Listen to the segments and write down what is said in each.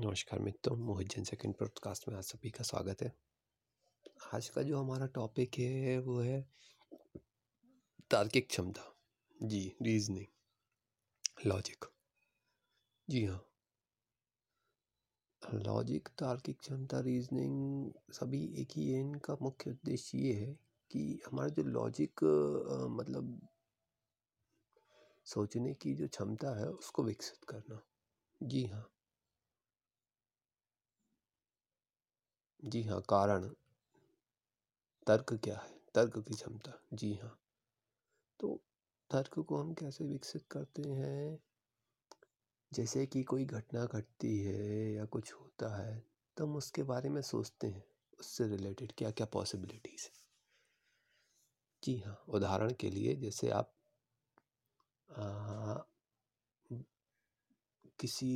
नमस्कार मित्रों, मोहित second podcast में आप सभी का स्वागत है। आज का जो हमारा टॉपिक है, वो है तार्किक क्षमता। जी रीजनिंग लॉजिक जी हाँ। लॉजिक तार्किक क्षमता रीजनिंग सभी एक ही है, इनका मुख्य उद्देश्य ये है कि हमारा जो लॉजिक मतलब सोचने की जो क्षमता है, उसको विकसित करना। जी हाँ। जी हाँ कारण तर्क क्या है? तर्क की क्षमता। जी हाँ। तो तर्क को हम कैसे विकसित करते हैं? जैसे कि कोई घटना घटती है या कुछ होता है तो हम उसके बारे में सोचते हैं। उससे रिलेटेड क्या क्या पॉसिबिलिटीज़ है? जी हाँ उदाहरण के लिए जैसे आप आ, किसी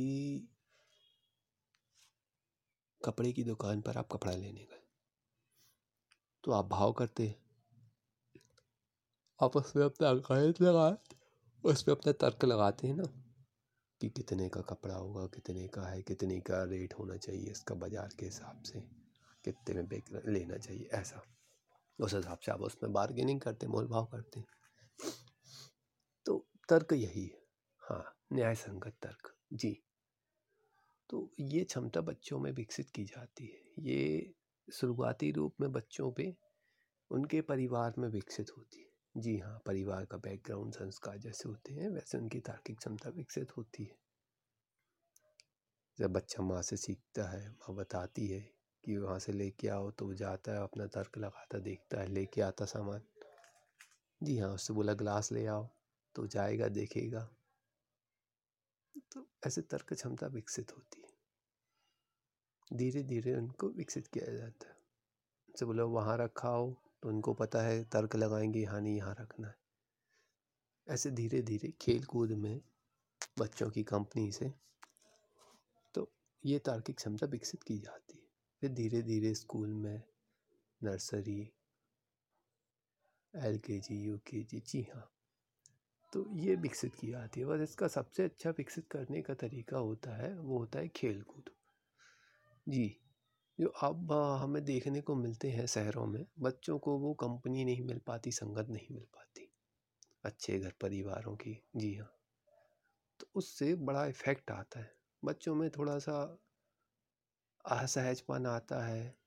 कपड़े की दुकान पर आप कपड़ा लेने गए। तो आप भाव करते हैं। आप उसमें अपना अकायद लगा उसमें अपना तर्क लगाते हैं ना कि कितने का कपड़ा होगा, कितने का है, कितने का रेट होना चाहिए इसका बाज़ार के हिसाब से। कितने में बेच लेना चाहिए ऐसा। उस हिसाब से आप उसमें बार्गेनिंग करते मोल भाव करते तो तर्क यही है। हाँ न्याय संगत तर्क। जी। तो ये क्षमता बच्चों में विकसित की जाती है। ये शुरुआती रूप में बच्चों पे उनके परिवार में विकसित होती है। जी हाँ परिवार का बैकग्राउंड संस्कार जैसे होते हैं, वैसे उनकी तार्किक क्षमता विकसित होती है। जब बच्चा माँ से सीखता है, माँ बताती है कि वहाँ से लेके आओ तो वो जाता है, अपना तर्क लगाता, देखता है, लेके आता सामान। जी हाँ उससे बोला, ग्लास ले आओ। तो जाएगा, देखेगा। तो ऐसे तर्क क्षमता विकसित होती है। धीरे धीरे उनको विकसित किया जाता है। जैसे बोला, वहाँ रखा हो तो उनको पता है, तर्क लगाएँगे, यहाँ नहीं, यहाँ रखना है। ऐसे धीरे धीरे खेल कूद में बच्चों की कंपनी से तो ये तार्किक क्षमता विकसित की जाती है। फिर धीरे धीरे स्कूल में नर्सरी, एल के जी, यू के जी जी हाँ तो ये विकसित की जाती है। बस इसका सबसे अच्छा विकसित करने का तरीका होता है, वो होता है खेल कूद जी, जो अब हमें देखने को मिलते हैं शहरों में, बच्चों को वो कंपनी नहीं मिल पाती, संगत नहीं मिल पाती। अच्छे घर परिवारों की, जी हाँ। तो उससे बड़ा इफ़ेक्ट आता है। बच्चों में थोड़ा सा असहजपन आता है,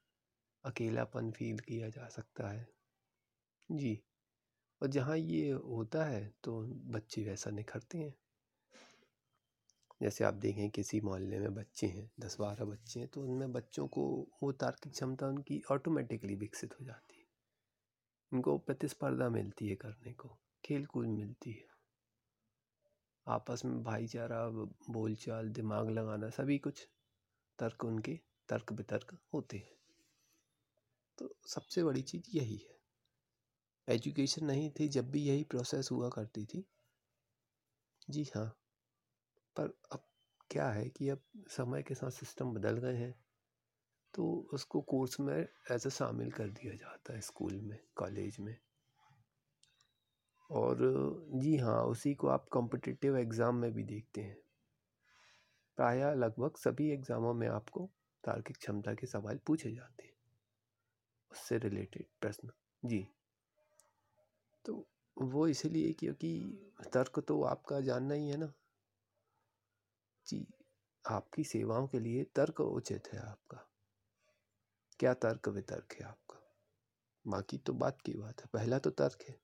अकेलापन फील किया जा सकता है। जी। और जहाँ ये होता है तो बच्चे वैसा निखरते हैं। जैसे आप देखें किसी मोहल्ले में बच्चे हैं दस बारह बच्चे हैं तो उनमें बच्चों को वो तार्किक क्षमता उनकी ऑटोमेटिकली विकसित हो जाती है। उनको प्रतिस्पर्धा मिलती है करने को खेल कूद मिलती है। आपस में भाईचारा, बोलचाल, दिमाग लगाना, सभी कुछ तर्क उनके तर्क वितर्क होते हैं। तो सबसे बड़ी चीज़ यही है। एजुकेशन नहीं थी, जब भी यही प्रोसेस हुआ करती थी। जी हाँ पर अब क्या है कि अब समय के साथ सिस्टम बदल गए हैं तो उसको कोर्स में ऐसे शामिल कर दिया जाता है स्कूल में, कॉलेज में। और जी हाँ उसी को आप कॉम्पिटिटिव एग्ज़ाम में भी देखते हैं। प्रायः लगभग सभी एग्ज़ामों में आपको तार्किक क्षमता के सवाल पूछे जाते हैं, उससे रिलेटेड प्रश्न। जी। तो वो इसीलिए क्योंकि तर्क तो आपका जानना ही है ना। जी, आपकी सेवाओं के लिए तर्क उचित है आपका। क्या तर्क वितर्क है आपका? बाकी तो बात की बात है, पहला तो तर्क है।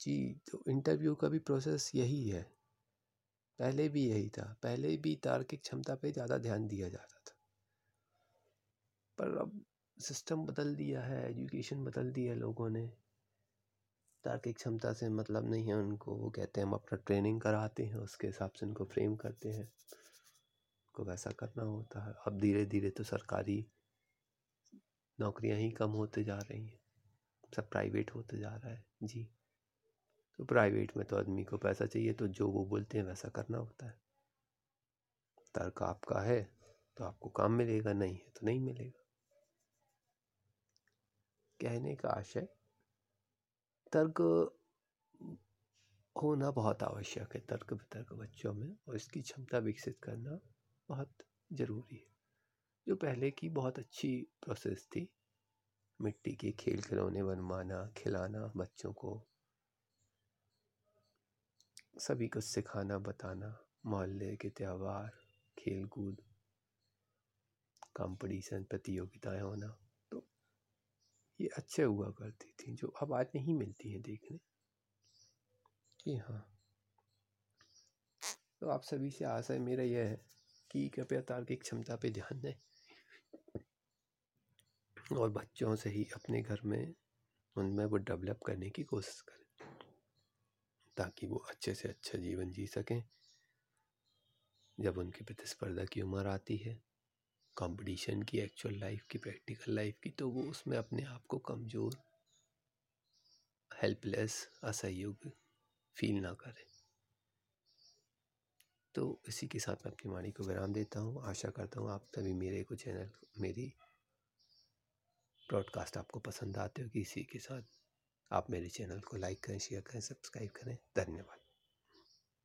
जी तो इंटरव्यू का भी प्रोसेस यही है। पहले भी यही था, पहले भी तार्किक क्षमता पे ज़्यादा ध्यान दिया जाता था। पर अब सिस्टम बदल दिया है, एजुकेशन बदल दिया लोगों ने। तार्किक क्षमता से मतलब नहीं है उनको, वो कहते हैं हम अपना ट्रेनिंग कराते हैं, उसके हिसाब से उनको फ्रेम करते हैं। उनको वैसा करना होता है। अब धीरे धीरे तो सरकारी नौकरियाँ ही कम होते जा रही हैं। सब प्राइवेट होते जा रहा है। जी। तो प्राइवेट में तो आदमी को पैसा चाहिए तो जो वो बोलते हैं वैसा करना होता है। तर्क आपका है तो आपको काम मिलेगा, नहीं है तो नहीं मिलेगा। कहने का आशय, तर्क होना बहुत आवश्यक है, तर्क वितर्क बच्चों में और इसकी क्षमता विकसित करना बहुत ज़रूरी है। जो पहले की बहुत अच्छी प्रोसेस थी, मिट्टी के खेल खिलौने बनवाना, खिलाना, बच्चों को सभी को सिखाना, बताना, मोहल्ले के त्यौहार खेल कूद कंपटीशन, प्रतियोगिताएँ होना ये अच्छे हुआ करती थी, जो अब आज नहीं मिलती हैं देखने। जी हाँ। तो आप सभी से आशा मेरा यह है कि कृपया तार्किक क्षमता पे ध्यान दें। और बच्चों से ही अपने घर में उनमें वो डेवलप करने की कोशिश करें, ताकि वो अच्छे से अच्छा जीवन जी सकें, जब उनकी प्रतिस्पर्धा की उम्र आती है। कंपटीशन की एक्चुअल लाइफ की प्रैक्टिकल लाइफ की तो वो उसमें अपने आप को कमज़ोर हेल्पलेस असहयोग फील ना करें। तो इसी के साथ मैं अपनी वाणी को विराम देता हूँ। आशा करता हूँ आप सभी मेरे को चैनल मेरी ब्रॉडकास्ट आपको पसंद आते हो कि इसी के साथ आप मेरे चैनल को लाइक करें शेयर करें सब्सक्राइब करें। धन्यवाद।